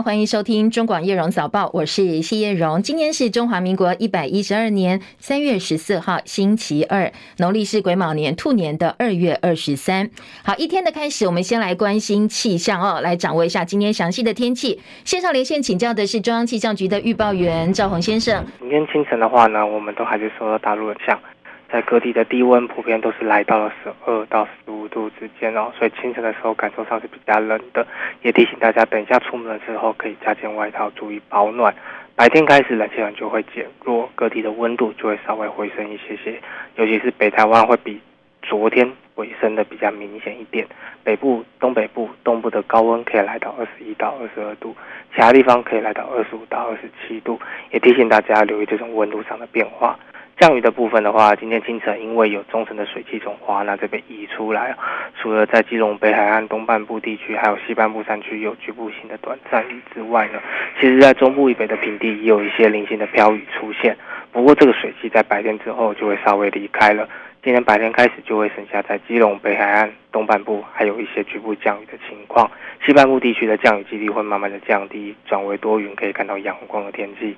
欢迎收听中广叶荣早报，我是谢叶荣。今天是中华民国一百一十二年三月十四号，星期二，农历是癸卯年兔年的二月二十三。好，一天的开始，我们先来关心气象哦，来掌握一下今天详细的天气。线上连线请教的是中央气象局的预报员赵宏先生。今天清晨的话呢，我们都还是受到大陆的降。在各地的低温普遍都是来到了十二到十五度之间哦，所以清晨的时候感受上是比较冷的，也提醒大家等一下出门的时候可以加件外套，注意保暖。白天开始冷气团就会减弱，各地的温度就会稍微回升一些些，尤其是北台湾会比昨天回升的比较明显一点，北部、东北部、东部的高温可以来到二十一到二十二度，其他地方可以来到二十五到二十七度，也提醒大家留意这种温度上的变化。降雨的部分的话，今天清晨因为有中层的水汽从华南这边移出来，除了在基隆北海岸东半部地区，还有西半部山区有局部性的短暂雨之外呢，其实在中部以北的平地也有一些零星的飘雨出现。不过这个水汽在白天之后就会稍微离开了，今天白天开始就会剩下在基隆北海岸东半部还有一些局部降雨的情况，西半部地区的降雨几率会慢慢的降低，转为多云，可以看到阳光的天气。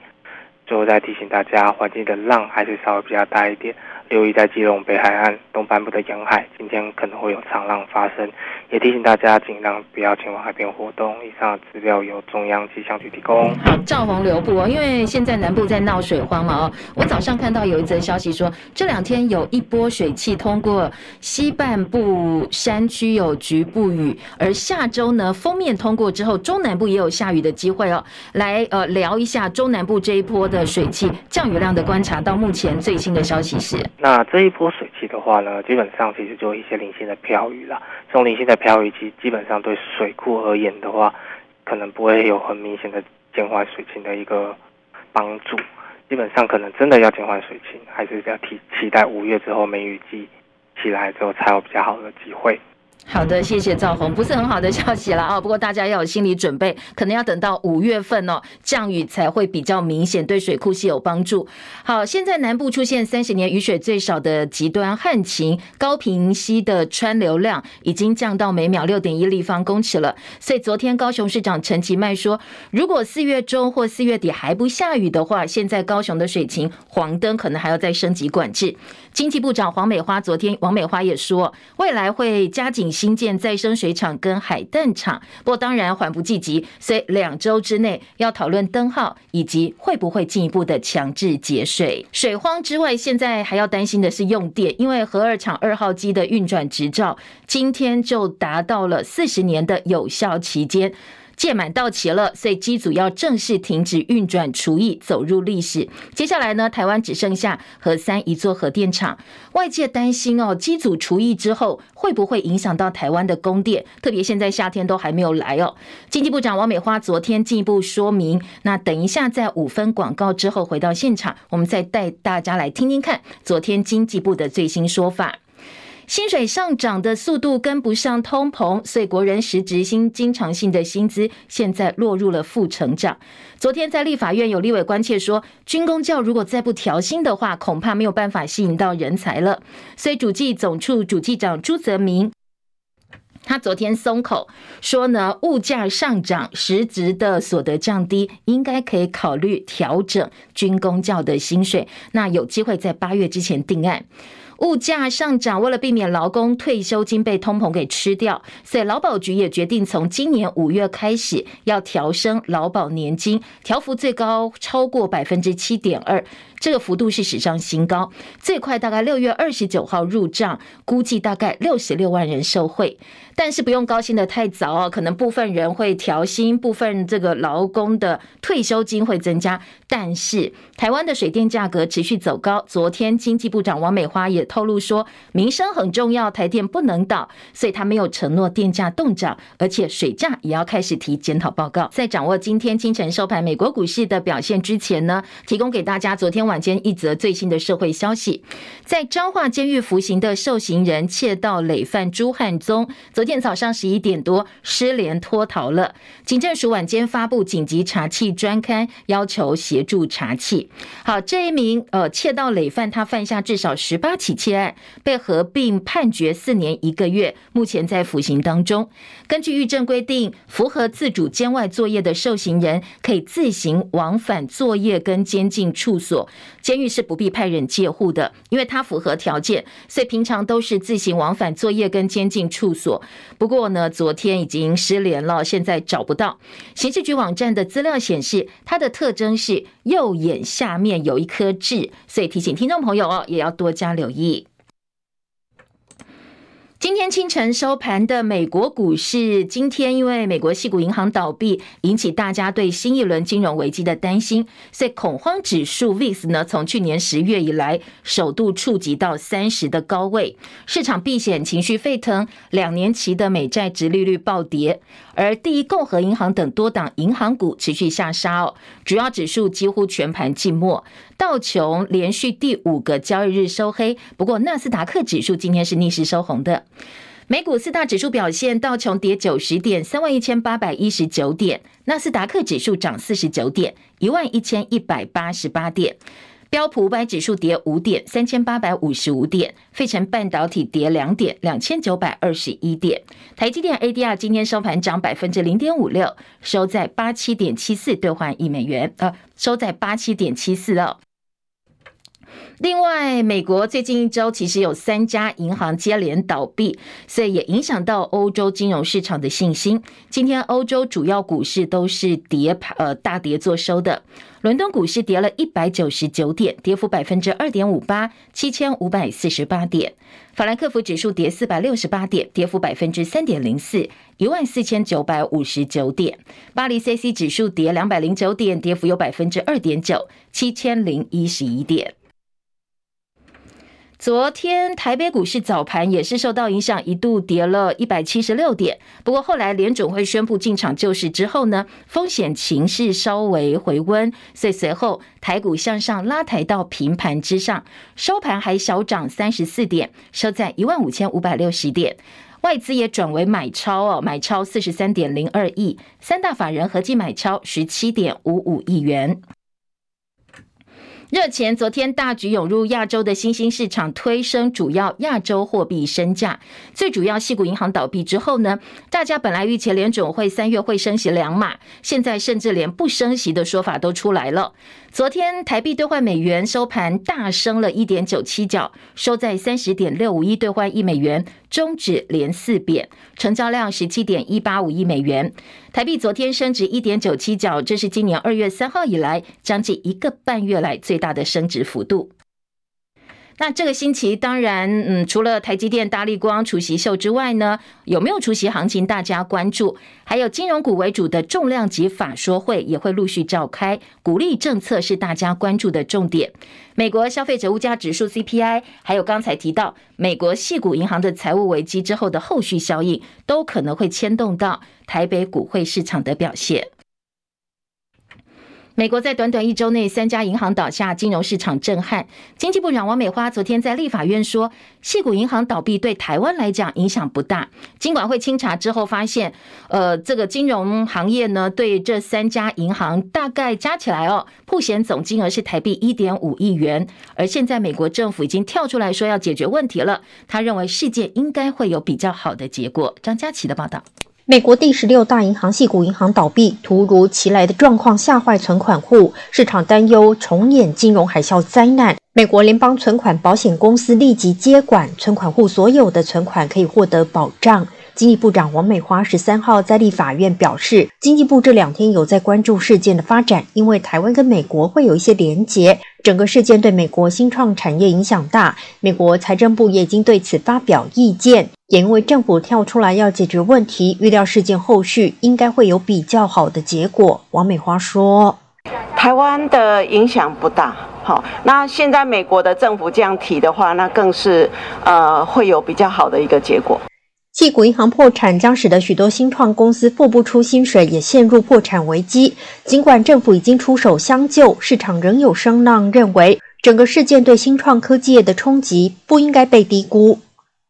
最后再提醒大家，环境的浪还是稍微比较大一点。留意在基隆北海岸东半部的沿海，今天可能会有长浪发生，也提醒大家尽量不要前往海边活动。以上资料由中央气象局提供。好，赵宏留步哦，因为现在南部在闹水荒嘛哦。我早上看到有一则消息说，这两天有一波水汽通过西半部山区有局部雨，而下周呢，锋面通过之后，中南部也有下雨的机会哦。来呃聊一下中南部这一波的水汽降雨量的观察，到目前最新的消息是。那这一波水汽的话呢，基本上其实就一些零星的飘雨啦。这种零星的飘雨，其基本上对水库而言的话，可能不会有很明显的减缓水情的一个帮助。基本上可能真的要减缓水情，还是要期期待五月之后梅雨季起来之后才有比较好的机会。好的，谢谢赵宏，不是很好的消息了啊。不过大家要有心理准备，可能要等到五月份哦，降雨才会比较明显，对水库是有帮助。好，现在南部出现三十年雨水最少的极端旱情，高屏溪的川流量已经降到每秒六点一立方公尺了。所以昨天高雄市长陈其迈说，如果四月中或四月底还不下雨的话，现在高雄的水情黄灯可能还要再升级管制。经济部长黄美花昨天，黄美花也说，未来会加紧。新建再生水厂跟海淡厂，不过当然缓不济急，所以两周之内要讨论灯号以及会不会进一步的强制节水。水荒之外，现在还要担心的是用电，因为核二厂二号机的运转执照今天就达到了四十年的有效期间。届满到期了，所以机组要正式停止运转除役，走入历史。接下来呢，台湾只剩下核三一座核电厂，外界担心哦，机组除役之后会不会影响到台湾的供电？特别现在夏天都还没有来哦。经济部长王美花昨天进一步说明，那等一下在五分广告之后回到现场，我们再带大家来听听看昨天经济部的最新说法。薪水上涨的速度跟不上通膨，所以国人实质薪经常性的薪资现在落入了负成长。昨天在立法院有立委关切说，军公教如果再不调薪的话，恐怕没有办法吸引到人才了。所以主计总处主计长朱泽明，他昨天松口说呢，物价上涨，实质的所得降低，应该可以考虑调整军公教的薪水，那有机会在八月之前定案。物价上涨，为了避免劳工退休金被通膨给吃掉，所以劳保局也决定从今年五月开始要调升劳保年金，调幅最高超过百分之七点二。这个幅度是史上新高，最快大概六月二十九号入账，估计大概六十六万人受惠。但是不用高兴得太早哦，可能部分人会调薪，部分这个劳工的退休金会增加。但是台湾的水电价格持续走高，昨天经济部长王美花也透露说，民生很重要，台电不能倒，所以他没有承诺电价动涨，而且水价也要开始提检讨报告。在掌握今天清晨收盘美国股市的表现之前呢，提供给大家昨天晚。晚间一则最新的社会消息，在彰化监狱服刑的受刑人窃盗累犯朱汉宗，昨天早上十一点多失联脱逃了。警政署晚间发布紧急查缉专刊，要求协助查缉。好，这一名呃窃盗累犯，他犯下至少十八起窃案，被合并判决四年一个月，目前在服刑当中。根据狱政规定，符合自主监外作业的受刑人可以自行往返作业跟监禁处所，监狱是不必派人监护的，因为他符合条件，所以平常都是自行往返作业跟监禁处所。不过呢，昨天已经失联了，现在找不到。刑事局网站的资料显示，他的特征是右眼下面有一颗痣，所以提醒听众朋友哦，也要多加留意。今天清晨收盘的美国股市，今天因为美国矽谷银行倒闭，引起大家对新一轮金融危机的担心，所以恐慌指数 VIX 呢，从去年十月以来首度触及到三十的高位，市场避险情绪沸腾，两年期的美债殖利率暴跌，而第一共和银行等多档银行股持续下杀哦，主要指数几乎全盘静默。道琼连续第五个交易日收黑，不过纳斯达克指数今天是逆势收红的。美股四大指数表现，道琼跌九十点，三万一千八百一十九点；纳斯达克指数涨四十九点，一万一千一百八十八点；标普五百指数跌五点，三千八百五十五点；费城半导体跌两点，两千九百二十一点；台积电 ADR 今天收盘涨百分之零点五六，收在八七点七四兑换一美元，呃，收在八七点七四哦。另外，美国最近一周其实有三家银行接连倒闭，所以也影响到欧洲金融市场的信心。今天欧洲主要股市都是跌，呃，大跌作收的。伦敦股市跌了一百九十九点，跌幅百分之二点五八，七千五百四十八点。法兰克福指数跌四百六十八点，跌幅百分之三点零四，一万四千九百五十九点。巴黎 CAC 指数跌两百零九点，跌幅有百分之二点九，七千零一十一点。昨天台北股市早盘也是受到影响，一度跌了一百七十六点。不过后来联准会宣布进场救市之后呢，风险情势稍微回温，所以随后台股向上拉抬到平盘之上，收盘还小涨三十四点，收在一万五千五百六十点。外资也转为买超哦，买超四十三点零二亿，三大法人合计买超十七点五五亿元。热钱昨天大举涌入亚洲的新兴市场，推升主要亚洲货币身价。最主要，系股银行倒闭之后呢，大家本来预期联总会三月会升息两码，现在甚至连不升息的说法都出来了。昨天台币兑换美元收盘大升了一点九七角，收在三十点六五一兑换一美元，中指连四贬，成交量十七点一八五亿美元。台币昨天升值一点九七角，这是今年二月三号以来将近一个半月来最大的升值幅度。那这个星期，当然，嗯，除了台积电、大立光除息秀之外呢，有没有除息行情，大家关注。还有金融股为主的重量级法说会也会陆续召开，鼓励政策是大家关注的重点。美国消费者物价指数 CPI，还有刚才提到美国系股银行的财务危机之后的后续效应，都可能会牵动到台北股汇市场的表现。美国在短短一周内，三家银行倒下，金融市场震撼。经济部长王美花昨天在立法院说，矽谷银行倒闭对台湾来讲影响不大。金管会清查之后发现，呃，这个金融行业呢，对这三家银行大概加起来哦，曝险总金额是台币一点五亿元。而现在美国政府已经跳出来说要解决问题了，他认为事件应该会有比较好的结果。张佳琪的报道。美国第十六大银行系股银行倒闭，突如其来的状况吓坏存款户，市场担忧重演金融海啸灾难。美国联邦存款保险公司立即接管存款户所有的存款，可以获得保障。经济部长王美花十三号在立法院表示，经济部这两天有在关注事件的发展，因为台湾跟美国会有一些连结，整个事件对美国新创产业影响大。美国财政部也已经对此发表意见，也因为政府跳出来要解决问题，预料事件后续应该会有比较好的结果。王美花说：“台湾的影响不大，好，那现在美国的政府这样提的话，那更是呃会有比较好的一个结果。”矽谷银行破产将使得许多新创公司付不出薪水，也陷入破产危机。尽管政府已经出手相救，市场仍有声浪认为，整个事件对新创科技业的冲击不应该被低估。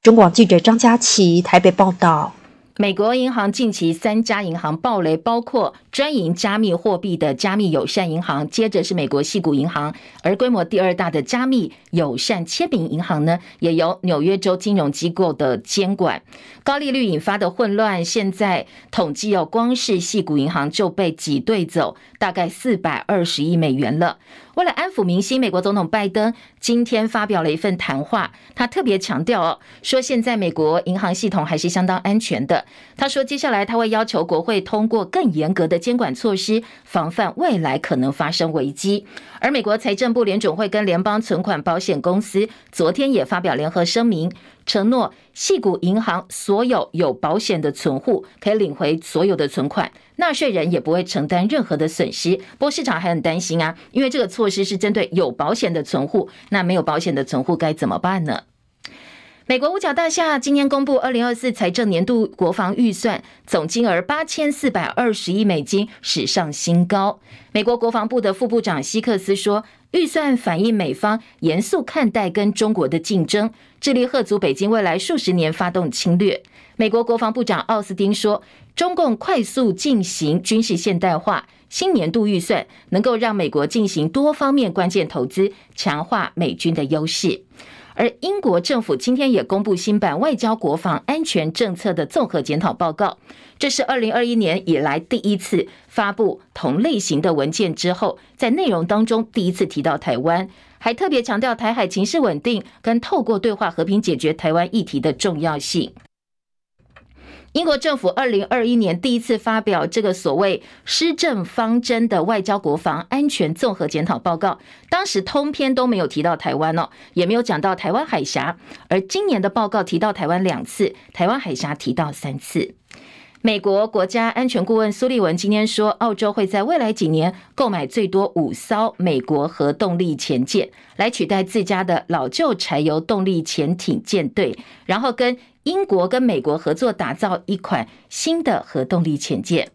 中广记者张佳琪台北报道。美国银行近期三家银行暴雷，包括专营加密货币的加密友善银行，接着是美国矽谷银行，而规模第二大的加密友善签名银行呢，也由纽约州金融机构的监管。高利率引发的混乱，现在统计哦，光是矽谷银行就被挤兑走大概四百二十亿美元了。为了安抚民心，美国总统拜登今天发表了一份谈话，他特别强调哦，说现在美国银行系统还是相当安全的。他说，接下来他会要求国会通过更严格的监管措施，防范未来可能发生危机。而美国财政部、联准会跟联邦存款保险公司昨天也发表联合声明，承诺系股银行所有有保险的存户可以领回所有的存款。纳税人也不会承担任何的损失，不过市场还很担心啊，因为这个措施是针对有保险的存户，那没有保险的存户该怎么办呢？美国五角大厦今年公布二零二四财政年度国防预算总金额八千四百二十亿美金，史上新高。美国国防部的副部长希克斯说，预算反映美方严肃看待跟中国的竞争，致力吓阻北京未来数十年发动侵略。美国国防部长奥斯汀说，中共快速进行军事现代化，新年度预算能够让美国进行多方面关键投资，强化美军的优势。而英国政府今天也公布新版外交国防安全政策的综合检讨报告，这是二零二一年以来第一次发布同类型的文件之后，在内容当中第一次提到台湾，还特别强调台海情势稳定跟透过对话和平解决台湾议题的重要性。英国政府二零二一年第一次发表这个所谓施政方针的外交国防安全综合检讨报告，当时通篇都没有提到台湾哦，也没有讲到台湾海峡。而今年的报告提到台湾两次，台湾海峡提到三次。美国国家安全顾问苏利文今天说，澳洲会在未来几年购买最多五艘美国核动力潜舰，来取代自家的老旧柴油动力潜艇舰队，然后跟。英国跟美国合作打造一款新的核动力潜舰。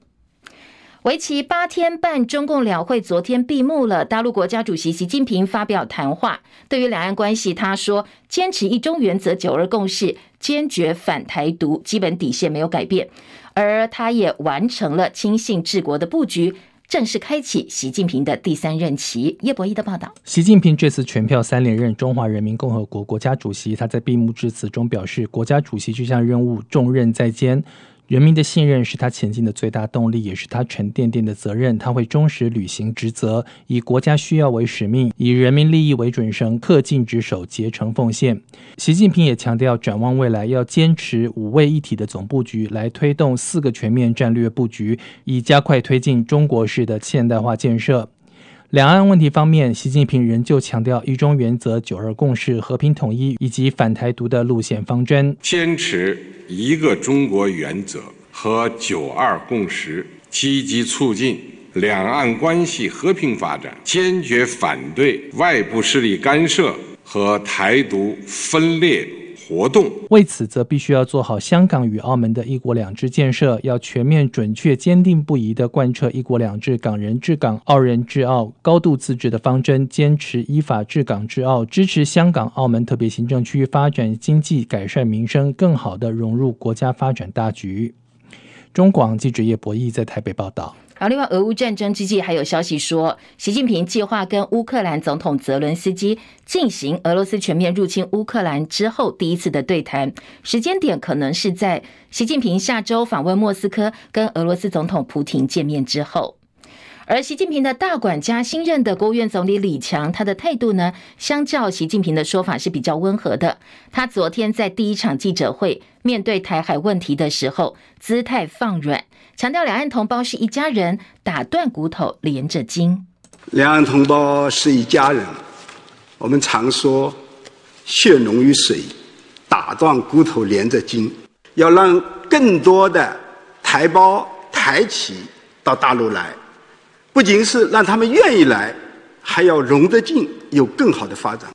为期八天半，中共两会昨天闭幕了。大陆国家主席习近平发表谈话，对于两岸关系，他说：“坚持一中原则、九二共识，坚决反台独，基本底线没有改变。”而他也完成了亲信治国的布局。正式开启习近平的第三任期。叶博弈的报道。习近平这次全票三连任中华人民共和国国家主席，他在闭幕致辞中表示，国家主席这项任务重任在肩。人民的信任是他前进的最大动力，也是他沉甸甸的责任。他会忠实履行职责，以国家需要为使命，以人民利益为准绳，恪尽职守，竭诚奉献。习近平也强调，展望未来，要坚持五位一体的总布局，来推动四个全面战略布局，以加快推进中国式的现代化建设。两岸问题方面，习近平仍旧强调一中原则、九二共识、和平统一以及反台独的路线方针，坚持一个中国原则和九二共识，积极促进两岸关系和平发展，坚决反对外部势力干涉和台独分裂。活动为此，则必须要做好香港与澳门的一国两制建设，要全面、准确、坚定不移地贯彻一国两制、港人治港、澳人治澳、高度自治的方针，坚持依法治港治澳，支持香港、澳门特别行政区发展经济、改善民生，更好地融入国家发展大局。中广记者叶博弈在台北报道。然后另外，俄乌战争之际，还有消息说，习近平计划跟乌克兰总统泽伦斯基进行俄罗斯全面入侵乌克兰之后第一次的对谈，时间点可能是在习近平下周访问莫斯科，跟俄罗斯总统普廷见面之后。而习近平的大管家新任的国务院总理李强，他的态度呢，相较习近平的说法是比较温和的。他昨天在第一场记者会面对台海问题的时候，姿态放软，强调两岸同胞是一家人，打断骨头连着筋。两岸同胞是一家人，我们常说血浓于水，打断骨头连着筋，要让更多的台胞台企到大陆来。不仅是让他们愿意来，还要融得进，有更好的发展。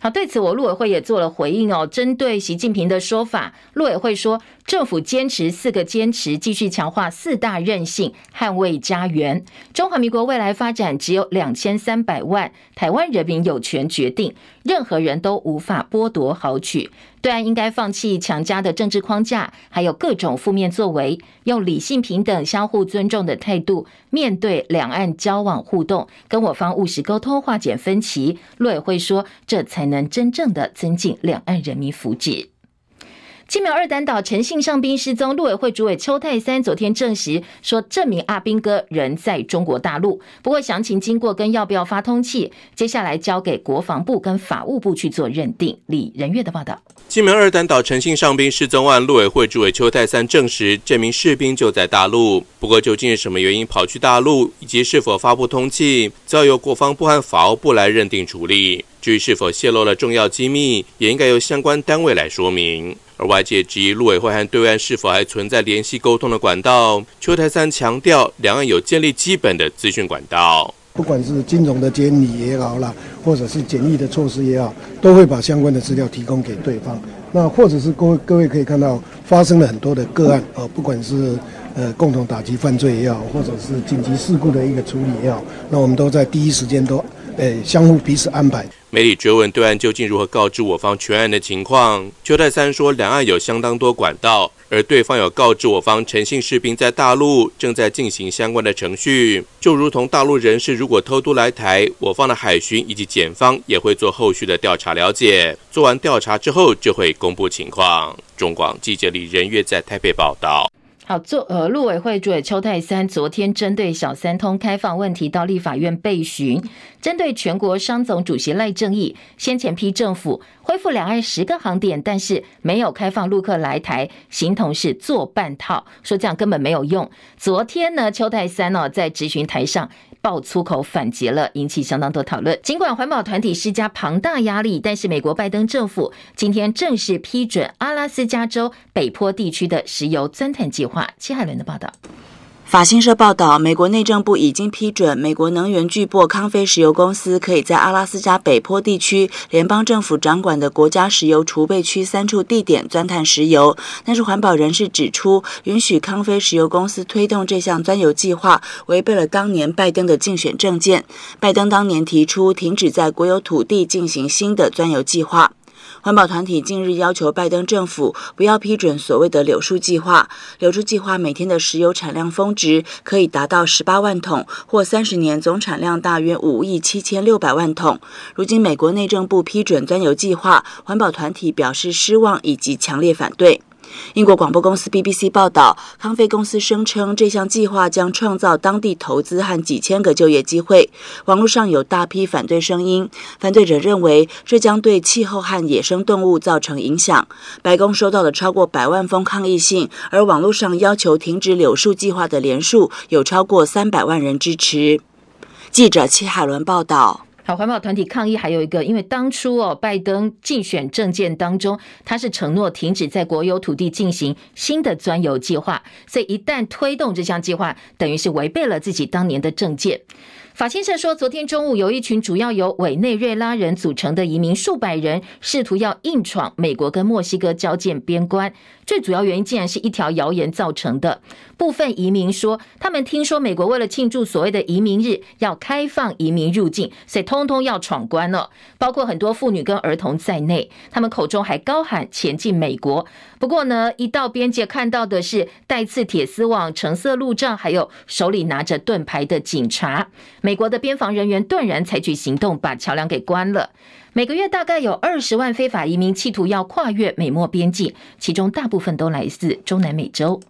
好，对此我陆委会也做了回应哦。针对习近平的说法，陆委会说，政府坚持四个坚持，继续强化四大韧性，捍卫家园。中华民国未来发展只有两千三百万，台湾人民有权决定，任何人都无法剥夺豪取。对岸应该放弃强加的政治框架，还有各种负面作为，用理性、平等、相互尊重的态度面对两岸交往互动，跟我方务实沟通，化解分歧。陆委会说，这才能真正的增进两岸人民福祉。金门二胆岛陈姓上兵失踪，陆委会主委邱泰三昨天证实说，这名阿兵哥人在中国大陆。不过详情经过跟要不要发通气，接下来交给国防部跟法务部去做认定。李仁月的报道。金门二胆岛陈姓上兵失踪案，陆委会主委邱泰三证实，这名士兵就在大陆。不过究竟是什么原因跑去大陆，以及是否发布通缉，则由国防部和法务部来认定处理。至于是否泄露了重要机密，也应该由相关单位来说明。而外界质疑陆委会和对岸是否还存在联系沟通的管道，邱台三强调，两岸有建立基本的资讯管道。不管是金融的监理也好啦，或者是检疫的措施也好，都会把相关的资料提供给对方。那或者是各位各位可以看到，发生了很多的个案啊，不管是呃共同打击犯罪也好，或者是紧急事故的一个处理也好，那我们都在第一时间都。诶，相互彼此安排。媒体追问对岸究竟如何告知我方全案的情况，邱泰三说，两岸有相当多管道，而对方有告知我方陈姓士兵在大陆正在进行相关的程序，就如同大陆人士如果偷渡来台，我方的海巡以及检方也会做后续的调查了解，做完调查之后就会公布情况。中广记者李仁月在台北报道。好，做呃，陆委会主委邱泰三昨天针对小三通开放问题到立法院备询，针对全国商总主席赖正义先前批政府恢复两岸十个航点，但是没有开放陆客来台，形同是做半套，说这样根本没有用。昨天呢，邱泰三呢在质询台上。爆粗口反击了，引起相当多讨论。尽管环保团体施加庞大压力，但是美国拜登政府今天正式批准阿拉斯加州北坡地区的石油钻探计划。戚海伦的报道。法新社报道，美国内政部已经批准美国能源巨擘康菲石油公司可以在阿拉斯加北坡地区联邦政府掌管的国家石油储备区三处地点钻探石油。但是环保人士指出，允许康菲石油公司推动这项钻油计划，违背了当年拜登的竞选政见。拜登当年提出停止在国有土地进行新的钻油计划。环保团体近日要求拜登政府不要批准所谓的柳树计划。柳树计划每天的石油产量峰值可以达到十八万桶，或三十年总产量大约五亿七千六百万桶。如今美国内政部批准钻油计划，环保团体表示失望以及强烈反对。英国广播公司 BBC 报道，康菲公司声称这项计划将创造当地投资和几千个就业机会。网络上有大批反对声音，反对者认为这将对气候和野生动物造成影响。白宫收到了超过百万封抗议信，而网络上要求停止柳树计划的连署有超过三百万人支持。记者戚海伦报道。好，环保团体抗议还有一个，因为当初哦，拜登竞选政见当中，他是承诺停止在国有土地进行新的钻油计划，所以一旦推动这项计划，等于是违背了自己当年的政见。法新社说，昨天中午有一群主要由委内瑞拉人组成的移民数百人，试图要硬闯美国跟墨西哥交界边关。最主要原因竟然是一条谣言造成的。部分移民说，他们听说美国为了庆祝所谓的移民日，要开放移民入境，所以通通要闯关了，包括很多妇女跟儿童在内。他们口中还高喊前进美国。不过呢，一到边界看到的是带刺铁丝网、橙色路障，还有手里拿着盾牌的警察。美国的边防人员断然采取行动，把桥梁给关了。每个月大概有二十万非法移民企图要跨越美墨边境，其中大部分都来自中南美洲。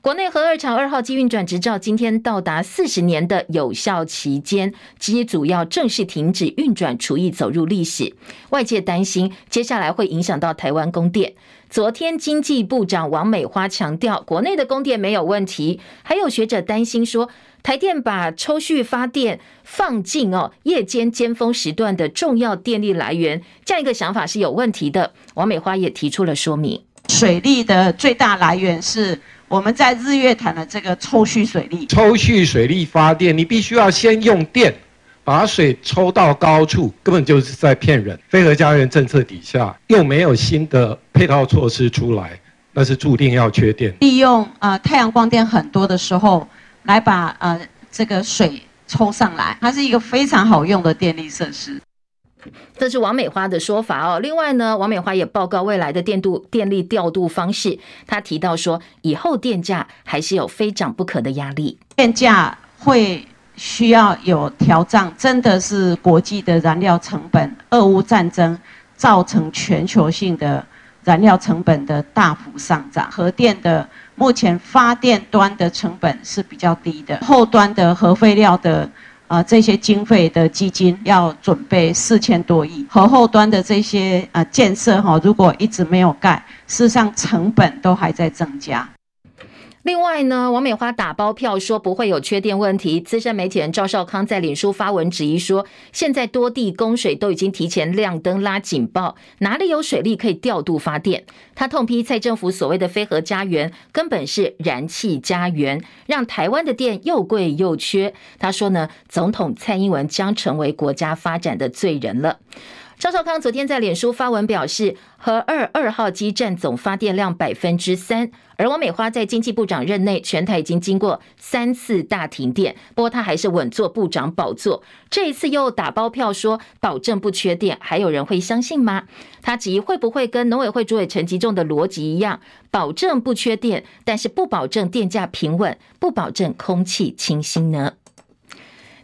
国内核二厂二号机运转执照今天到达四十年的有效期间，机组要正式停止运转，除役走入历史。外界担心接下来会影响到台湾供电。昨天经济部长王美花强调，国内的供电没有问题。还有学者担心说，台电把抽蓄发电放进哦夜间尖峰时段的重要电力来源，这样一个想法是有问题的。王美花也提出了说明，水利的最大来源是。我们在日月潭的这个抽蓄水利，抽蓄水利发电，你必须要先用电把水抽到高处，根本就是在骗人。非核家园政策底下又没有新的配套措施出来，那是注定要缺电。利用啊、呃、太阳光电很多的时候，来把呃这个水抽上来，它是一个非常好用的电力设施。这是王美花的说法哦。另外呢，王美花也报告未来的电度电力调度方式。她提到说，以后电价还是有非涨不可的压力，电价会需要有调涨，真的是国际的燃料成本、俄乌战争造成全球性的燃料成本的大幅上涨。核电的目前发电端的成本是比较低的，后端的核废料的。啊、这些经费的基金要准备四千多亿，核后端的这些啊建设哈，如果一直没有盖，事实上成本都还在增加。另外呢，王美花打包票说不会有缺电问题。资深媒体人赵少康在脸书发文质疑说，现在多地供水都已经提前亮灯拉警报，哪里有水力可以调度发电？他痛批蔡政府所谓的非核家园根本是燃气家园，让台湾的电又贵又缺。他说呢，总统蔡英文将成为国家发展的罪人了。赵少康昨天在脸书发文表示，核二二号机占总发电量百分之三，而王美花在经济部长任内，全台已经经过三次大停电，不过她还是稳坐部长宝座。这一次又打包票说保证不缺电，还有人会相信吗？他质疑会不会跟农委会主委陈吉仲的逻辑一样，保证不缺电，但是不保证电价平稳，不保证空气清新呢？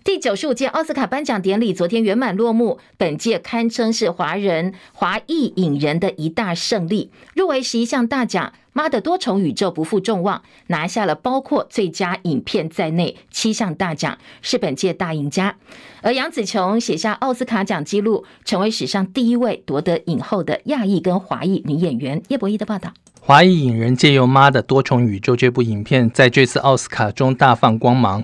第九十五届奥斯卡颁奖典礼昨天圆满落幕，本届堪称是华人华裔影人的一大胜利。入围十一项大奖，《妈的多重宇宙》不负众望，拿下了包括最佳影片在内七项大奖，是本届大赢家。而杨紫琼写下奥斯卡奖纪录，成为史上第一位夺得影后的亚裔跟华裔女演员。叶博弈的报道。华裔影人借由《妈的多重宇宙》这部影片，在这次奥斯卡中大放光芒。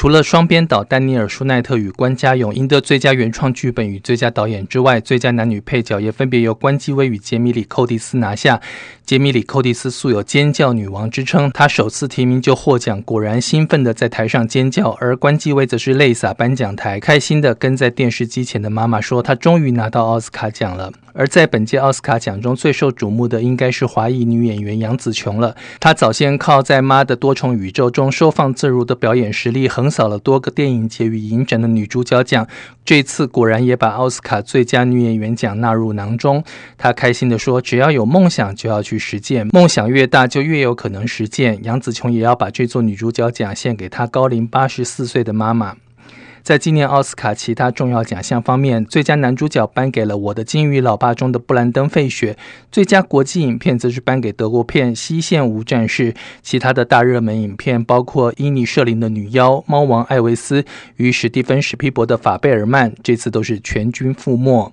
除了双编导丹尼尔·舒奈特与关家永赢得最佳原创剧本与最佳导演之外，最佳男女配角也分别由关继威与杰米里·寇蒂斯拿下。杰米里·寇蒂斯素有“尖叫女王”之称，她首次提名就获奖，果然兴奋地在台上尖叫；而关继威则是泪洒颁奖台，开心地跟在电视机前的妈妈说：“她终于拿到奥斯卡奖了。”而在本届奥斯卡奖中最受瞩目的，应该是华裔女演员杨紫琼了。她早先靠在《妈的多重宇宙》中收放自如的表演实力，横扫了多个电影节与影展的女主角奖。这次果然也把奥斯卡最佳女演员奖纳入囊中。她开心地说：“只要有梦想，就要去实践。梦想越大，就越有可能实践。”杨紫琼也要把这座女主角奖献给她高龄八十四岁的妈妈。在今年奥斯卡其他重要奖项方面，最佳男主角颁给了《我的金鱼老爸》中的布兰登·费雪，最佳国际影片则是颁给德国片《西线无战事》。其他的大热门影片包括伊尼舍林的《女妖》、《猫王艾维斯》与史蒂芬·史皮伯的《法贝尔曼》，这次都是全军覆没。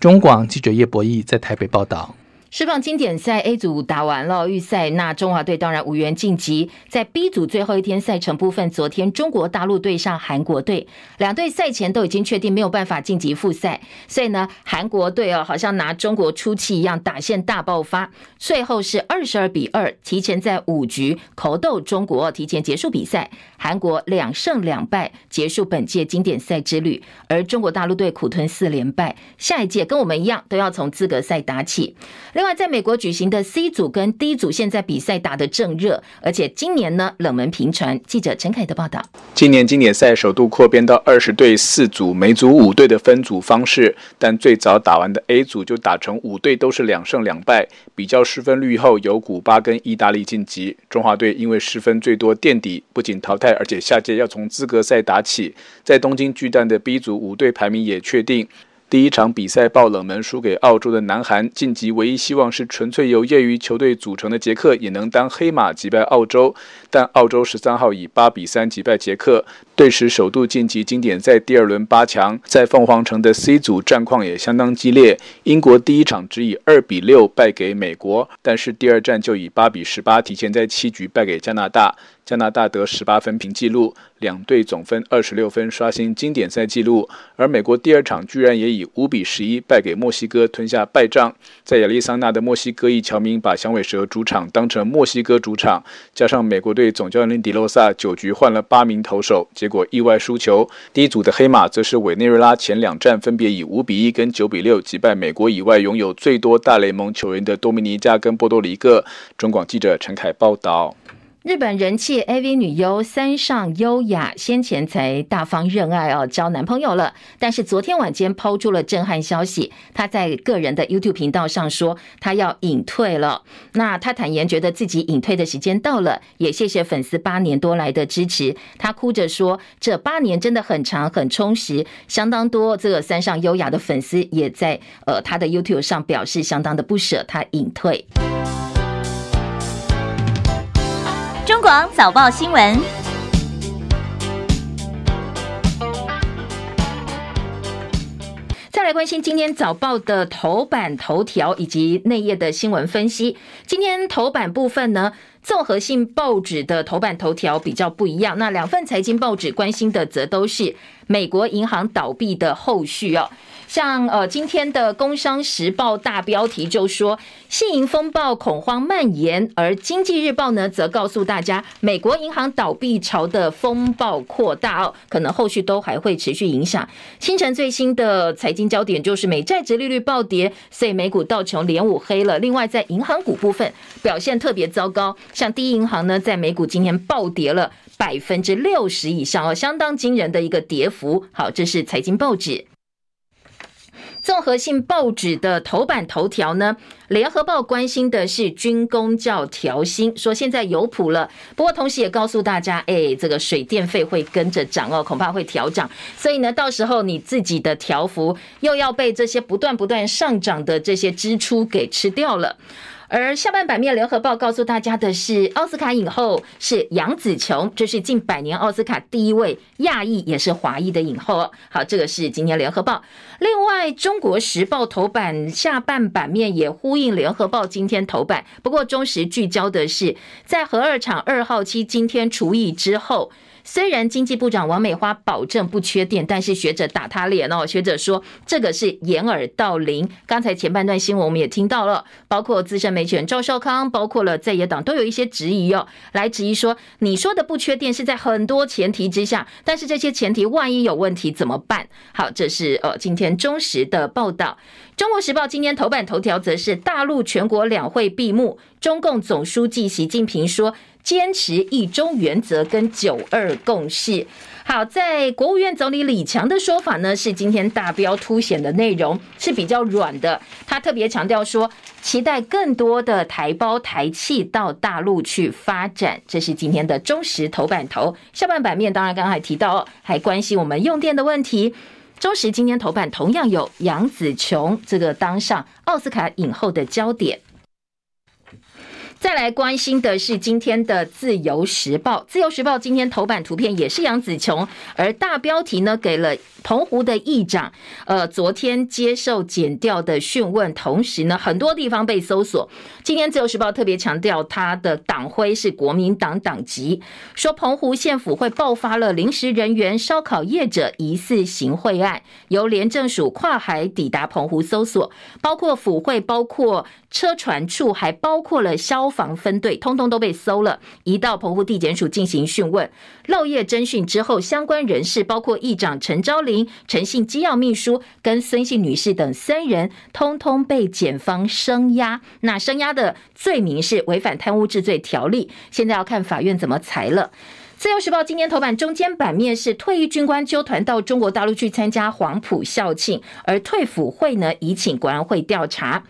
中广记者叶博弈在台北报道。世棒经典赛 A 组打完了预赛，那中华队当然无缘晋级。在 B 组最后一天赛程部分，昨天中国大陆对上韩国队，两队赛前都已经确定没有办法晋级复赛，所以呢，韩国队哦好像拿中国出气一样，打线大爆发，最后是二十二比二，提前在五局口斗中国，提前结束比赛。韩国两胜两败结束本届经典赛之旅，而中国大陆队苦吞四连败，下一届跟我们一样都要从资格赛打起。另另外，在美国举行的 C 组跟 D 组现在比赛打得正热，而且今年呢冷门频传。记者陈凯的报道，今年经典赛首度扩编到二十队四组，每组五队的分组方式，但最早打完的 A 组就打成五队都是两胜两败，比较失分率后由古巴跟意大利晋级。中华队因为失分最多垫底，不仅淘汰。而且下届要从资格赛打起，在东京巨蛋的 B 组五队排名也确定。第一场比赛爆冷门输给澳洲的南韩晋级，唯一希望是纯粹由业余球队组成的捷克也能当黑马击败澳洲，但澳洲十三号以八比三击败捷克，队史首度晋级经典赛第二轮八强。在凤凰城的 C 组战况也相当激烈，英国第一场只以二比六败给美国，但是第二战就以八比十八提前在七局败给加拿大。加拿大得十八分平纪录，两队总分二十六分，刷新经典赛纪录。而美国第二场居然也以五比十一败给墨西哥，吞下败仗。在亚利桑那的墨西哥裔侨民把响尾蛇主场当成墨西哥主场，加上美国队队总教练迪洛萨九局换了八名投手，结果意外输球。第一组的黑马则是委内瑞拉，前两战分别以五比一跟九比六击败美国以外拥有最多大联盟球员的多米尼加跟波多黎各。中广记者陈凯报道。日本人气 AV 女优三上优雅先前才大方认爱哦，交男朋友了。但是昨天晚间抛出了震撼消息，她在个人的 YouTube 频道上说她要隐退了。那她坦言觉得自己隐退的时间到了，也谢谢粉丝八年多来的支持。她哭着说，这八年真的很长很充实，相当多这个三上优雅的粉丝也在呃她的 YouTube 上表示相当的不舍，她隐退。早报新闻，再来关心今天早报的头版头条以及内页的新闻分析。今天头版部分呢，综合性报纸的头版头条比较不一样。那两份财经报纸关心的则都是美国银行倒闭的后续哦。像呃，今天的《工商时报》大标题就说“信银风暴恐慌蔓延”，而《经济日报》呢则告诉大家，美国银行倒闭潮的风暴扩大哦，可能后续都还会持续影响。清晨最新的财经焦点就是美债殖利率暴跌，所以美股道琼连五黑了。另外，在银行股部分表现特别糟糕，像第一银行呢，在美股今天暴跌了百分之六十以上哦，相当惊人的一个跌幅。好，这是财经报纸。综合性报纸的头版头条呢，联合报关心的是军工教调薪，说现在有谱了。不过同时也告诉大家，哎，这个水电费会跟着涨哦，恐怕会调涨。所以呢，到时候你自己的条幅又要被这些不断不断上涨的这些支出给吃掉了。而下半版面，《联合报》告诉大家的是，奥斯卡影后是杨紫琼，这是近百年奥斯卡第一位亚裔也是华裔的影后。好，这个是今天《联合报》。另外，《中国时报》头版下半版面也呼应《联合报》今天头版，不过中时聚焦的是在核二厂二号机今天除役之后。虽然经济部长王美花保证不缺电，但是学者打他脸哦。学者说这个是掩耳盗铃。刚才前半段新闻我们也听到了，包括资深媒体人赵少康，包括了在野党都有一些质疑哦，来质疑说你说的不缺电是在很多前提之下，但是这些前提万一有问题怎么办？好，这是呃今天中时的报道。中国时报今天头版头条则是大陆全国两会闭幕，中共总书记习近平说。坚持一中原则跟九二共识。好，在国务院总理李强的说法呢，是今天大标凸显的内容是比较软的。他特别强调说，期待更多的台胞台企到大陆去发展。这是今天的中时头版头。下半版面当然刚刚还提到，还关心我们用电的问题。中时今天头版同样有杨紫琼这个当上奥斯卡影后的焦点。再来关心的是今天的《自由时报》，《自由时报》今天头版图片也是杨紫琼，而大标题呢给了澎湖的议长，呃，昨天接受检调的讯问，同时呢很多地方被搜索。今天《自由时报》特别强调，他的党徽是国民党党籍，说澎湖县府会爆发了临时人员、烧烤业者疑似行贿案，由廉政署跨海抵达澎湖搜索，包括府会，包括车船处，还包括了消。防分队通通都被搜了，移到澎湖地检署进行讯问。漏夜侦讯之后，相关人士包括议长陈昭林、陈姓机要秘书跟孙姓女士等三人，通通被检方声押。那声押的罪名是违反贪污治罪条例，现在要看法院怎么裁了。自由时报今天头版中间版面是退役军官揪团到中国大陆去参加黄埔校庆，而退辅会呢已请国安会调查。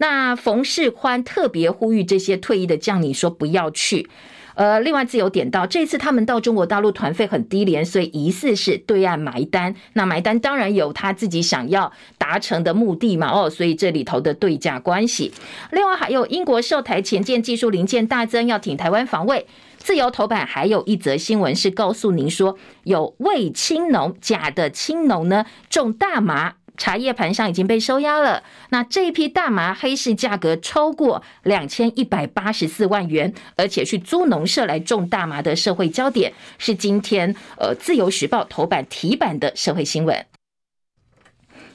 那冯世宽特别呼吁这些退役的将领说不要去。呃，另外自由点到这次他们到中国大陆团费很低廉，所以疑似是对岸埋单。那埋单当然有他自己想要达成的目的嘛，哦，所以这里头的对价关系。另外还有英国售台前舰技术零件大增，要挺台湾防卫。自由头版还有一则新闻是告诉您说，有伪青农假的青农呢种大麻。茶叶盘上已经被收押了。那这一批大麻黑市价格超过两千一百八十四万元，而且去租农舍来种大麻的社会焦点，是今天呃自由时报头版题版的社会新闻。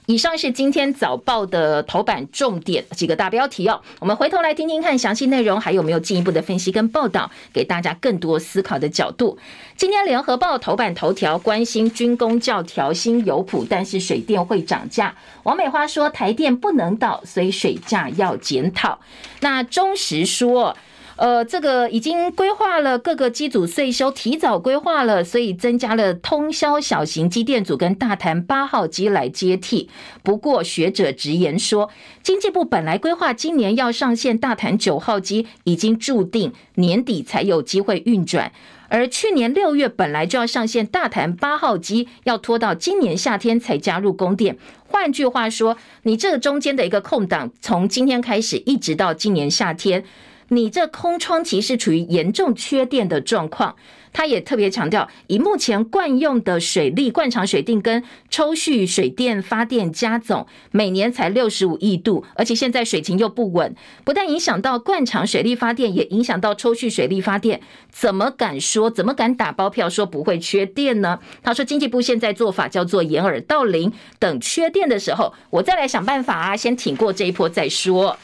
以上是今天早报的头版重点几个大标题哦，我们回头来听听看详细内容，还有没有进一步的分析跟报道，给大家更多思考的角度。今天联合报头版头条关心军工教调薪有谱，但是水电会涨价。王美花说台电不能倒，所以水价要检讨。那中时说。呃，这个已经规划了各个机组岁修，提早规划了，所以增加了通霄小型机电组跟大潭八号机来接替。不过学者直言说，经济部本来规划今年要上线大潭九号机，已经注定年底才有机会运转，而去年六月本来就要上线大潭八号机，要拖到今年夏天才加入供电。换句话说，你这个中间的一个空档，从今天开始一直到今年夏天。你这空窗期是处于严重缺电的状况，他也特别强调，以目前惯用的水利惯常水电跟抽蓄水电发电加总，每年才六十五亿度，而且现在水情又不稳，不但影响到惯常水利发电，也影响到抽蓄水利发电，怎么敢说，怎么敢打包票说不会缺电呢？他说，经济部现在做法叫做掩耳盗铃，等缺电的时候，我再来想办法啊，先挺过这一波再说。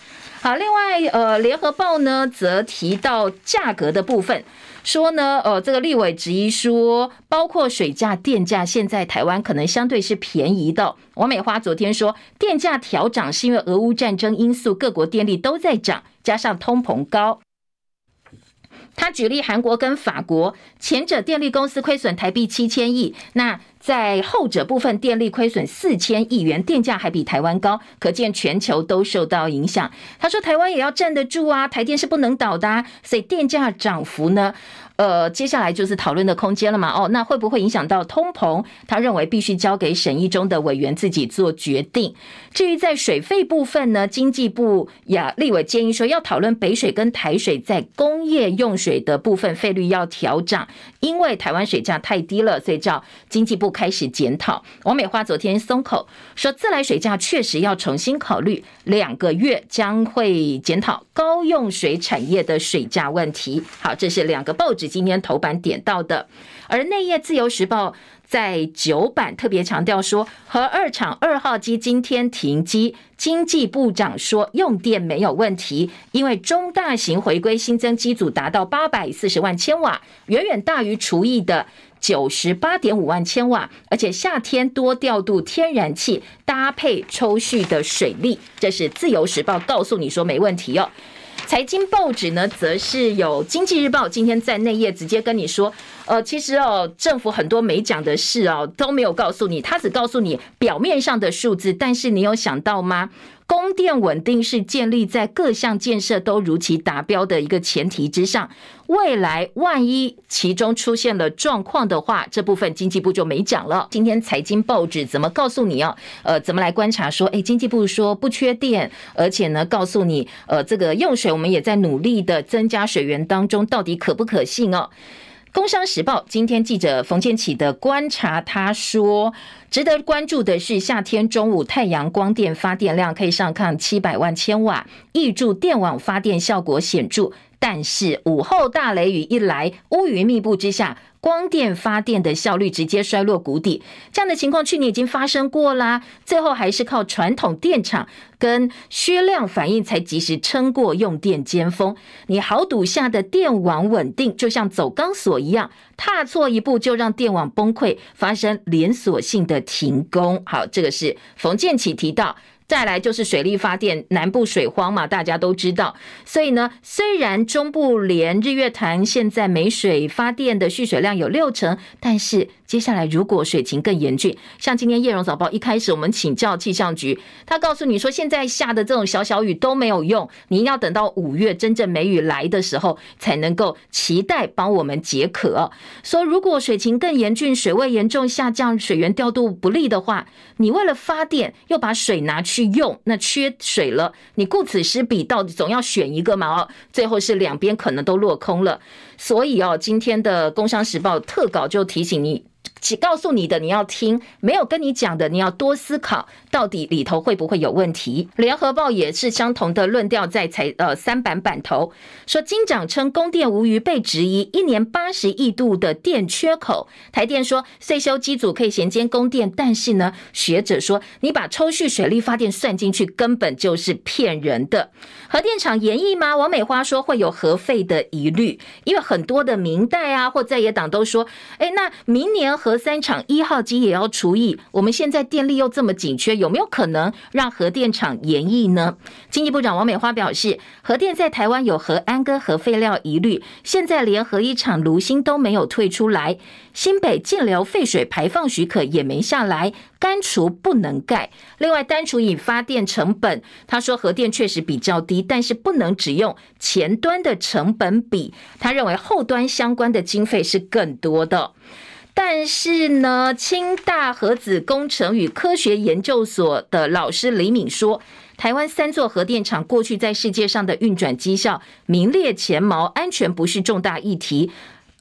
好，另外，呃，联合报呢则提到价格的部分，说呢，呃，这个立委质疑说，包括水价、电价，现在台湾可能相对是便宜的。王美花昨天说，电价调涨是因为俄乌战争因素，各国电力都在涨，加上通膨高。他举例韩国跟法国，前者电力公司亏损台币七千亿，那。在后者部分，电力亏损四千亿元，电价还比台湾高，可见全球都受到影响。他说，台湾也要站得住啊，台电是不能倒的啊，所以电价涨幅呢？呃，接下来就是讨论的空间了嘛。哦，那会不会影响到通膨？他认为必须交给审议中的委员自己做决定。至于在水费部分呢，经济部呀立委建议说，要讨论北水跟台水在工业用水的部分费率要调涨，因为台湾水价太低了，所以叫经济部开始检讨。王美花昨天松口说，自来水价确实要重新考虑，两个月将会检讨高用水产业的水价问题。好，这是两个报纸。今天头版点到的，而内页自由时报在九版特别强调说，核二厂二号机今天停机，经济部长说用电没有问题，因为中大型回归新增机组达到八百四十万千瓦，远远大于除役的九十八点五万千瓦，而且夏天多调度天然气搭配抽蓄的水利，这是自由时报告诉你说没问题哦。财经报纸呢，则是有《经济日报》今天在内页直接跟你说，呃，其实哦，政府很多没讲的事哦，都没有告诉你，他只告诉你表面上的数字，但是你有想到吗？供电稳定是建立在各项建设都如期达标的一个前提之上。未来万一其中出现了状况的话，这部分经济部就没讲了。今天财经报纸怎么告诉你哦？呃，怎么来观察说，诶，经济部说不缺电，而且呢，告诉你，呃，这个用水我们也在努力的增加水源当中，到底可不可信哦？工商时报今天记者冯建启的观察，他说，值得关注的是夏天中午太阳光电发电量可以上看七百万千瓦，挹注电网发电效果显著。但是午后大雷雨一来，乌云密布之下。光电发电的效率直接衰落谷底，这样的情况去年已经发生过啦。最后还是靠传统电厂跟削量反应才及时撑过用电尖峰。你豪赌下的电网稳定，就像走钢索一样，踏错一步就让电网崩溃，发生连锁性的停工。好，这个是冯建起提到。再来就是水力发电，南部水荒嘛，大家都知道。所以呢，虽然中部连日月潭现在没水发电的蓄水量有六成，但是接下来如果水情更严峻，像今天叶荣早报一开始我们请教气象局，他告诉你说，现在下的这种小小雨都没有用，你一定要等到五月真正梅雨来的时候，才能够期待帮我们解渴。说如果水情更严峻，水位严重下降，水源调度不利的话，你为了发电又把水拿去。用那缺水了，你顾此失彼，到底总要选一个嘛？哦，最后是两边可能都落空了。所以哦，今天的《工商时报》特稿就提醒你，只告诉你的你要听，没有跟你讲的你要多思考，到底里头会不会有问题？联合报也是相同的论调，在才呃三版版头说，金长称供电无虞被质疑，一年八十亿度的电缺口。台电说岁修机组可以衔接供电，但是呢，学者说你把抽蓄水力发电算进去，根本就是骗人的。核电厂延役吗？王美花说会有核废的疑虑，因为很多的明代啊或在野党都说，哎，那明年核。三厂一号机也要除役，我们现在电力又这么紧缺，有没有可能让核电厂延役呢？经济部长王美花表示，核电在台湾有核安跟核废料疑虑，现在连核一厂炉芯都没有退出来，新北净流废水排放许可也没下来，干除不能盖。另外，单除以发电成本，他说核电确实比较低，但是不能只用前端的成本比，他认为后端相关的经费是更多的。但是呢，清大核子工程与科学研究所的老师李敏说，台湾三座核电厂过去在世界上的运转绩效名列前茅，安全不是重大议题。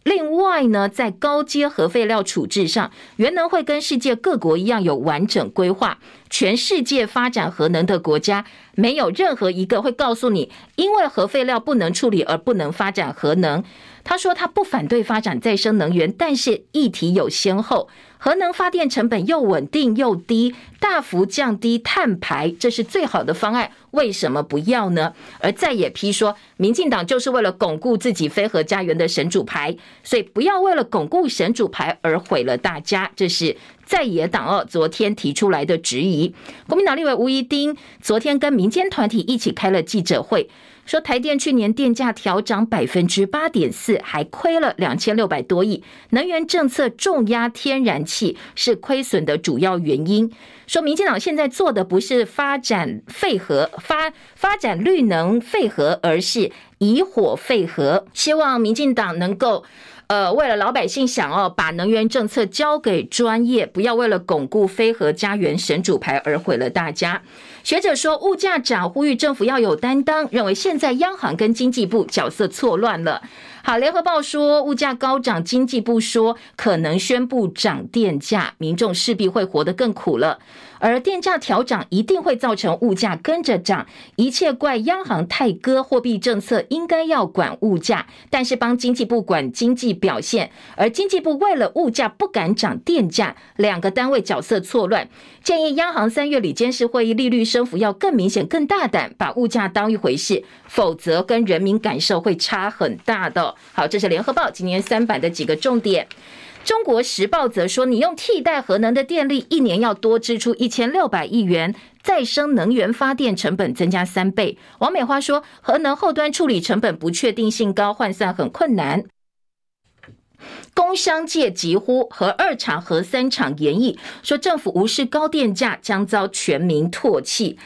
另外呢，在高阶核废料处置上，原能会跟世界各国一样有完整规划。全世界发展核能的国家，没有任何一个会告诉你，因为核废料不能处理而不能发展核能。他说他不反对发展再生能源，但是议题有先后。核能发电成本又稳定又低，大幅降低碳排，这是最好的方案。为什么不要呢？而在野批说，民进党就是为了巩固自己非核家园的神主牌，所以不要为了巩固神主牌而毁了大家。这是在野党哦，昨天提出来的质疑。国民党立委吴怡丁昨天跟民间团体一起开了记者会。说台电去年电价调涨百分之八点四，还亏了两千六百多亿。能源政策重压天然气是亏损的主要原因。说民进党现在做的不是发展废核、发发展绿能废核，而是以火废核。希望民进党能够。呃，为了老百姓想哦，把能源政策交给专业，不要为了巩固非核家园神主牌而毁了大家。学者说，物价涨，呼吁政府要有担当，认为现在央行跟经济部角色错乱了。好，联合报说物价高涨，经济部说可能宣布涨电价，民众势必会活得更苦了。而电价调涨一定会造成物价跟着涨，一切怪央行太鸽，货币政策应该要管物价，但是帮经济部管经济表现，而经济部为了物价不敢涨电价，两个单位角色错乱。建议央行三月里监事会议利率升幅要更明显、更大胆，把物价当一回事，否则跟人民感受会差很大的。好，这是联合报今年三版的几个重点。中国时报则说，你用替代核能的电力，一年要多支出一千六百亿元，再生能源发电成本增加三倍。王美花说，核能后端处理成本不确定性高，换算很困难。工商界疾呼核二厂、核三厂延役，说政府无视高电价将遭全民唾弃。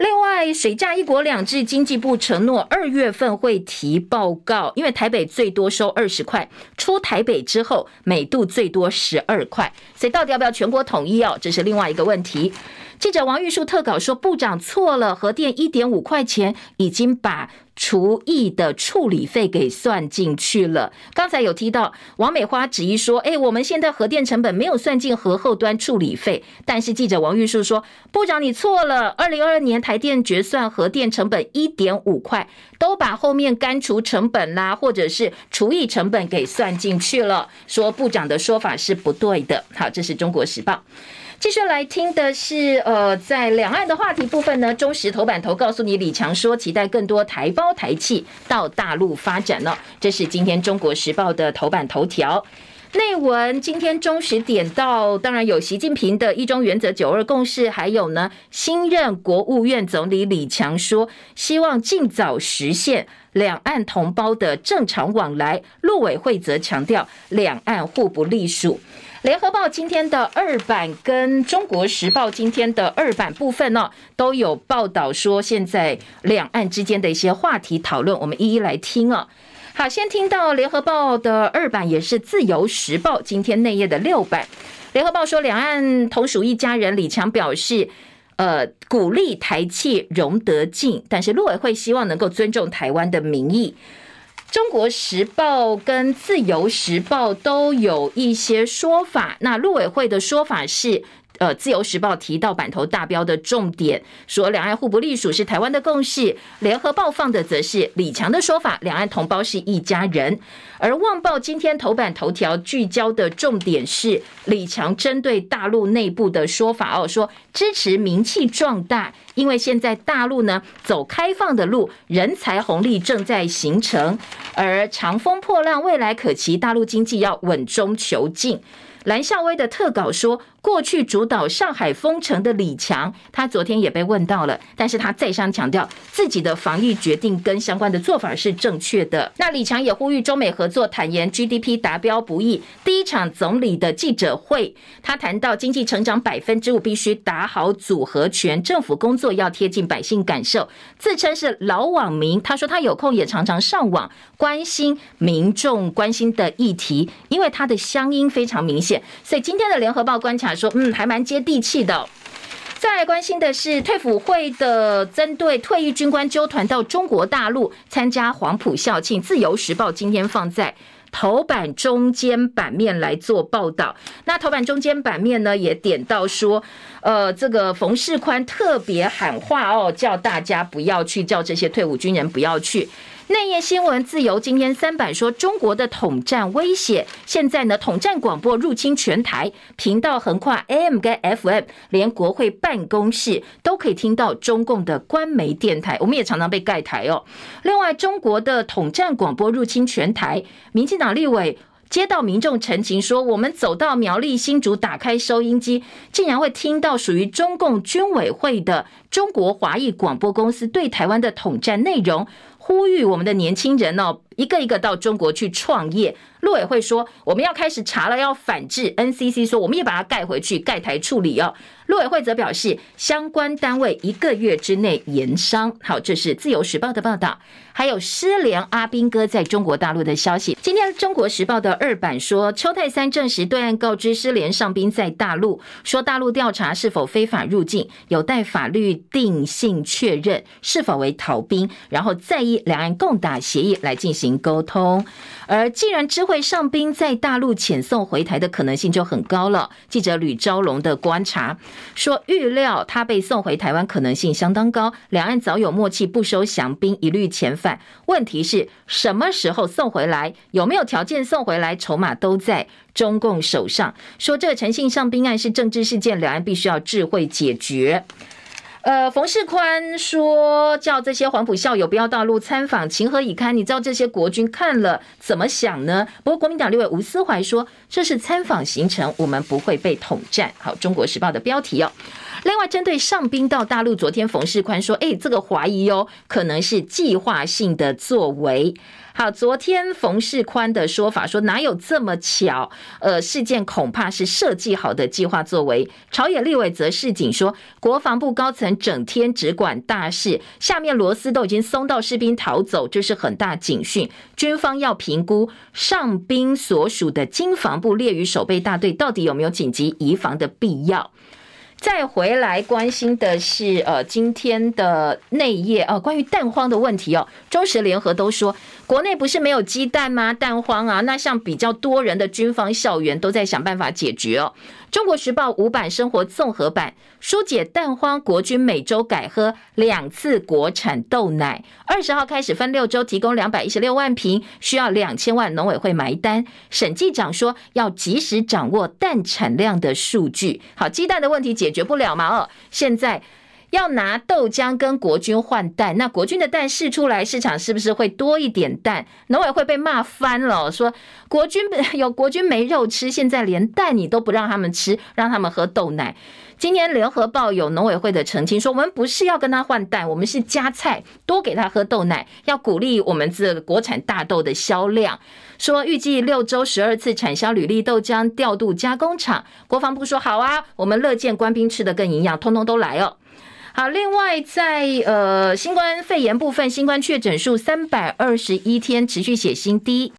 另外，水价一国两制，经济部承诺二月份会提报告，因为台北最多收二十块，出台北之后每度最多十二块，所以到底要不要全国统一哦？这是另外一个问题。记者王玉树特稿说，部长错了，核电一点五块钱已经把除役的处理费给算进去了。刚才有提到王美花质疑说，哎，我们现在核电成本没有算进核后端处理费。但是记者王玉树说，部长你错了，二零二二年台电决算核电成本一点五块，都把后面干除成本啦，或者是除役成本给算进去了。说部长的说法是不对的。好，这是中国时报。继续来听的是，呃，在两岸的话题部分呢，中时头版头告诉你，李强说期待更多台胞台企到大陆发展呢，这是今天中国时报的头版头条。内文今天中时点到，当然有习近平的一中原则、九二共识，还有呢，新任国务院总理李强说，希望尽早实现两岸同胞的正常往来。陆委会则强调，两岸互不隶属。联合报今天的二版跟中国时报今天的二版部分呢，都有报道说现在两岸之间的一些话题讨论，我们一一来听啊。好，先听到联合报的二版，也是自由时报今天内页的六版。联合报说两岸同属一家人，李强表示，呃，鼓励台企融得进，但是陆委会希望能够尊重台湾的民意。中国时报跟自由时报都有一些说法，那陆委会的说法是。呃，《自由时报》提到版头大标的重点，说两岸互不隶属是台湾的共识。《联合报》放的则是李强的说法，两岸同胞是一家人。而《旺报》今天头版头条聚焦的重点是李强针对大陆内部的说法哦，说支持名气壮大，因为现在大陆呢走开放的路，人才红利正在形成，而长风破浪未来可期，大陆经济要稳中求进。蓝孝威的特稿说，过去主导上海封城的李强，他昨天也被问到了，但是他再三强调自己的防疫决定跟相关的做法是正确的。那李强也呼吁中美合作，坦言 GDP 达标不易。第一场总理的记者会，他谈到经济成长百分之五必须打好组合拳，政府工作要贴近百姓感受。自称是老网民，他说他有空也常常上网关心民众关心的议题，因为他的乡音非常明显，所以今天的联合报观察。说嗯，还蛮接地气的。再来关心的是退辅会的针对退役军官纠团到中国大陆参加黄埔校庆，自由时报今天放在头版中间版面来做报道。那头版中间版面呢，也点到说，呃，这个冯世宽特别喊话哦，叫大家不要去，叫这些退伍军人不要去。内页新闻自由今天三版说，中国的统战威胁，现在呢，统战广播入侵全台，频道横跨 AM 跟 FM，连国会办公室都可以听到中共的官媒电台，我们也常常被盖台哦。另外，中国的统战广播入侵全台，民进党立委接到民众陈情说，我们走到苗栗新竹，打开收音机，竟然会听到属于中共军委会的中国华裔广播公司对台湾的统战内容。呼吁我们的年轻人哦，一个一个到中国去创业。陆委会说，我们要开始查了，要反制。NCC 说，我们也把它盖回去，盖台处理哦。陆委会则表示，相关单位一个月之内严商。好，这是自由时报的报道。还有失联阿兵哥在中国大陆的消息。今天中国时报的二版说，邱泰三证实对岸告知失联上兵在大陆，说大陆调查是否非法入境，有待法律定性确认是否为逃兵，然后再依两岸共打协议来进行沟通。而既然知会上兵在大陆遣送回台的可能性就很高了。记者吕昭龙的观察说，预料他被送回台湾可能性相当高。两岸早有默契，不收降兵，一律遣返。问题是什么时候送回来？有没有条件送回来？筹码都在中共手上。说这个诚信上兵案是政治事件，两岸必须要智慧解决。呃，冯世宽说叫这些黄埔校友不要大陆参访，情何以堪？你知道这些国军看了怎么想呢？不过国民党立委吴思怀说，这是参访行程，我们不会被统战。好，《中国时报》的标题哦。另外，针对上兵到大陆，昨天冯世宽说，哎，这个怀疑哦，可能是计划性的作为。好，昨天冯世宽的说法说，哪有这么巧？呃，事件恐怕是设计好的计划作为。朝野立委则示警说，国防部高层整天只管大事，下面螺丝都已经松到士兵逃走，这是很大警讯。军方要评估上兵所属的经防部列于守备大队，到底有没有紧急移防的必要？再回来关心的是，呃，今天的内页啊，关于蛋荒的问题哦。中时联合都说，国内不是没有鸡蛋吗？蛋荒啊，那像比较多人的军方校园都在想办法解决哦。中国时报五版生活综合版疏解蛋荒，国军每周改喝两次国产豆奶。二十号开始分六周提供两百一十六万瓶，需要两千万，农委会埋单。审计长说要及时掌握蛋产量的数据。好，鸡蛋的问题解决不了嘛？哦，现在。要拿豆浆跟国军换蛋，那国军的蛋试出来，市场是不是会多一点蛋？农委会被骂翻了，说国军有国军没肉吃，现在连蛋你都不让他们吃，让他们喝豆奶。今天联合报有农委会的澄清说，我们不是要跟他换蛋，我们是加菜，多给他喝豆奶，要鼓励我们这个国产大豆的销量。说预计六周十二次产销履历豆浆调度加工厂，国防部说好啊，我们乐见官兵吃得更营养，通通都来哦。好，另外在呃新冠肺炎部分，新冠确诊数三百二十一天持续写新低。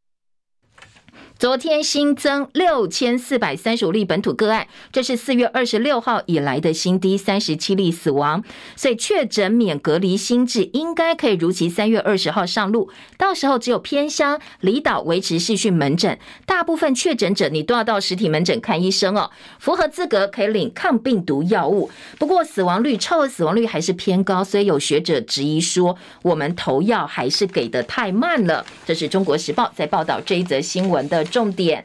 昨天新增六千四百三十五例本土个案，这是四月二十六号以来的新低，三十七例死亡。所以确诊免隔离新制应该可以如期三月二十号上路，到时候只有偏乡离岛维持视讯门诊，大部分确诊者你都要到实体门诊看医生哦，符合资格可以领抗病毒药物。不过死亡率、超额死亡率还是偏高，所以有学者质疑说，我们投药还是给得太慢了。这是中国时报在报道这一则新闻的重点。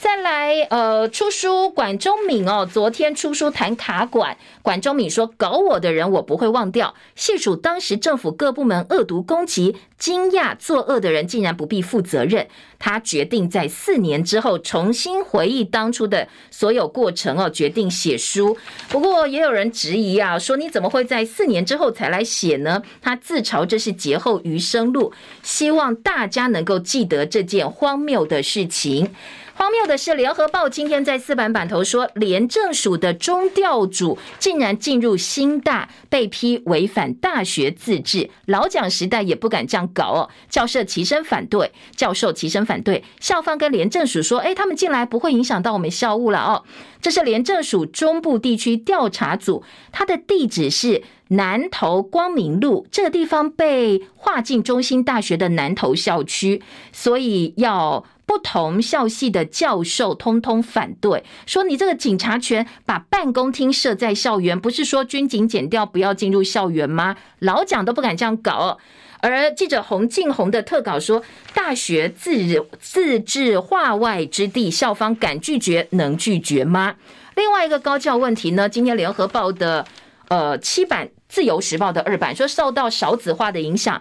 再来，呃，出书管中闵哦，昨天出书谈卡管，管中闵说，搞我的人我不会忘掉，细数当时政府各部门恶毒攻击，惊讶作恶的人竟然不必负责任，他决定在四年之后重新回忆当初的所有过程哦，决定写书。不过也有人质疑啊，说你怎么会在四年之后才来写呢？他自嘲这是劫后余生路，希望大家能够记得这件荒谬的事情。荒谬的是，《联合报》今天在四版版头说，廉政署的中调组竟然进入新大，被批违反大学自治。老蒋时代也不敢这样搞哦，教授齐声反对，教授齐声反对，校方跟廉政署说，哎，他们进来不会影响到我们校务了哦。这是廉政署中部地区调查组，它的地址是南投光明路，这个地方被划进中心大学的南投校区，所以要。不同校系的教授通通反对，说你这个警察权把办公厅设在校园，不是说军警减掉不要进入校园吗？老蒋都不敢这样搞。而记者洪敬鸿的特稿说，大学自自治化外之地，校方敢拒绝能拒绝吗？另外一个高教问题呢？今天联合报的呃七版，自由时报的二版说，受到少子化的影响。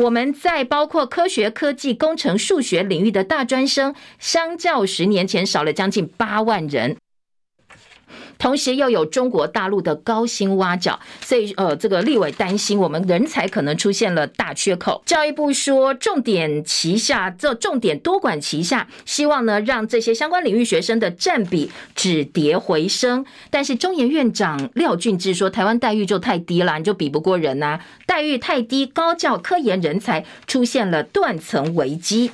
我们在包括科学、科技、工程、数学领域的大专生，相较十年前少了将近八万人。同时又有中国大陆的高薪挖角，所以呃，这个立委担心我们人才可能出现了大缺口。教育部说，重点旗下这重点多管齐下，希望呢让这些相关领域学生的占比止跌回升。但是中研院长廖俊智说，台湾待遇就太低了，你就比不过人呐、待遇太低，高教科研人才出现了断层危机。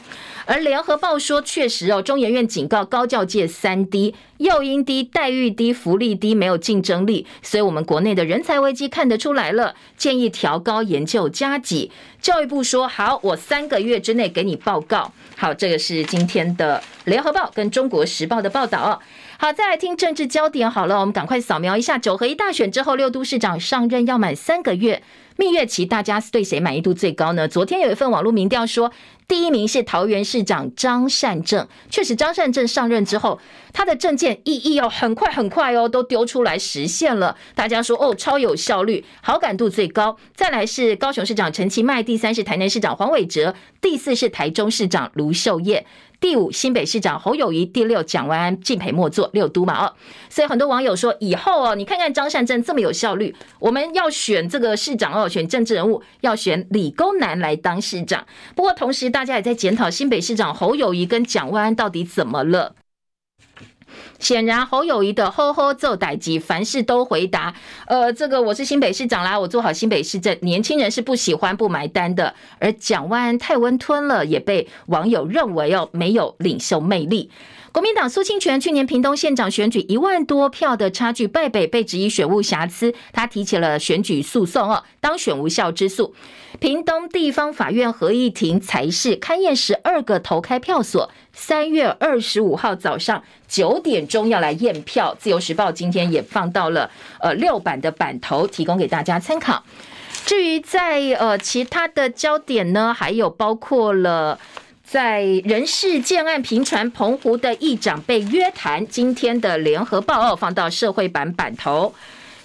而联合报说，确实哦，中研院警告高教界三低：诱因低、待遇低、福利低，没有竞争力。所以，我们国内的人才危机看得出来了，建议调高研究加级。教育部说好，我三个月之内给你报告。好，这个是今天的联合报跟中国时报的报道。好，再来听政治焦点。好了，我们赶快扫描一下九合一大选之后，六都市长上任要满三个月。蜜月期，大家对谁满意度最高呢？昨天有一份网络民调说，第一名是桃园市长张善政。确实，张善政上任之后，他的政见意义哦，很快很快哦，都丢出来实现了。大家说哦，超有效率，好感度最高。再来是高雄市长陈其迈，第三是台南市长黄伟哲，第四是台中市长卢秀燕。第五，新北市长侯友谊；第六，蒋万安、敬陪末座，六都嘛哦。所以很多网友说，以后哦，你看看张善政这么有效率，我们要选这个市长哦，选政治人物要选理工男来当市长。不过同时，大家也在检讨新北市长侯友谊跟蒋万安到底怎么了。显然侯友谊的吼吼奏歹机，凡事都回答。呃，这个我是新北市长啦，我做好新北市政。年轻人是不喜欢不买单的。而蒋万太温吞了，也被网友认为哦没有领袖魅力。国民党苏清泉去年屏东县长选举一万多票的差距败北，被质疑选务瑕疵，他提起了选举诉讼哦，当选无效之诉。屏东地方法院合议庭才是，勘验十二个投开票所，三月二十五号早上九点钟要来验票。自由时报今天也放到了呃六版的版头，提供给大家参考。至于在呃其他的焦点呢，还有包括了。在人事建案频传，澎湖的议长被约谈。今天的联合报告放到社会版版头，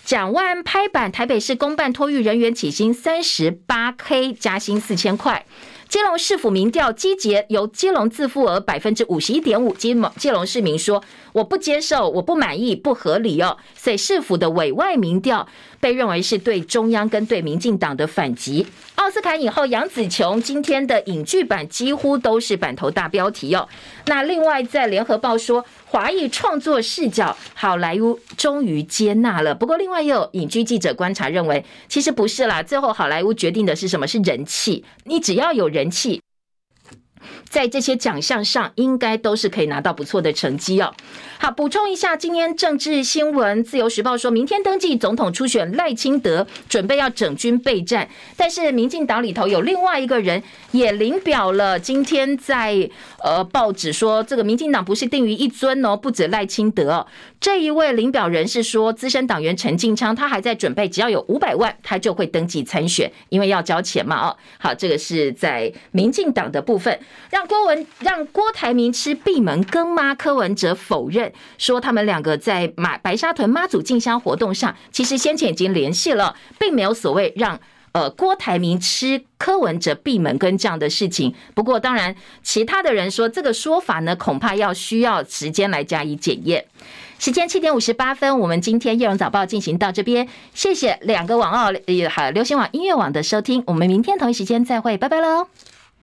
蒋万拍板，台北市公办托育人员起薪三十八 K，加薪四千块。基隆市府民调基捷由基隆自付额百分之五十一点五，基隆基隆市民说我不接受，我不满意，不合理哦。所以市府的委外民调。被认为是对中央跟对民进党的反击。奥斯卡影后杨紫琼今天的影剧版几乎都是版头大标题哦。那另外在联合报说，华裔创作视角，好莱坞终于接纳了。不过另外也有影剧记者观察认为，其实不是啦，最后好莱坞决定的是什么？是人气。你只要有人气。在这些奖项上应该都是可以拿到不错的成绩哦。好，补充一下，今天政治新闻，自由时报说明天登记总统初选，赖清德准备要整军备战，但是民进党里头有另外一个人也领表了。今天在呃报纸说，这个民进党不是定于一尊哦，不止赖清德哦，这一位领表人是说资深党员陈进昌，他还在准备，只要有五百万，他就会登记参选，因为要交钱嘛哦。好，这个是在民进党的部分，让郭文让郭台铭吃闭门羹吗？柯文哲否认，说他们两个在马白沙屯妈祖进香活动上，其实先前已经联系了，并没有所谓让呃郭台铭吃柯文哲闭门羹这样的事情。不过，当然其他的人说这个说法呢，恐怕要需要时间来加以检验。时间七点五十八分，我们今天叶荣早报进行到这边，谢谢两个网澳也好流行网音乐网的收听，我们明天同一时间再会，拜拜喽。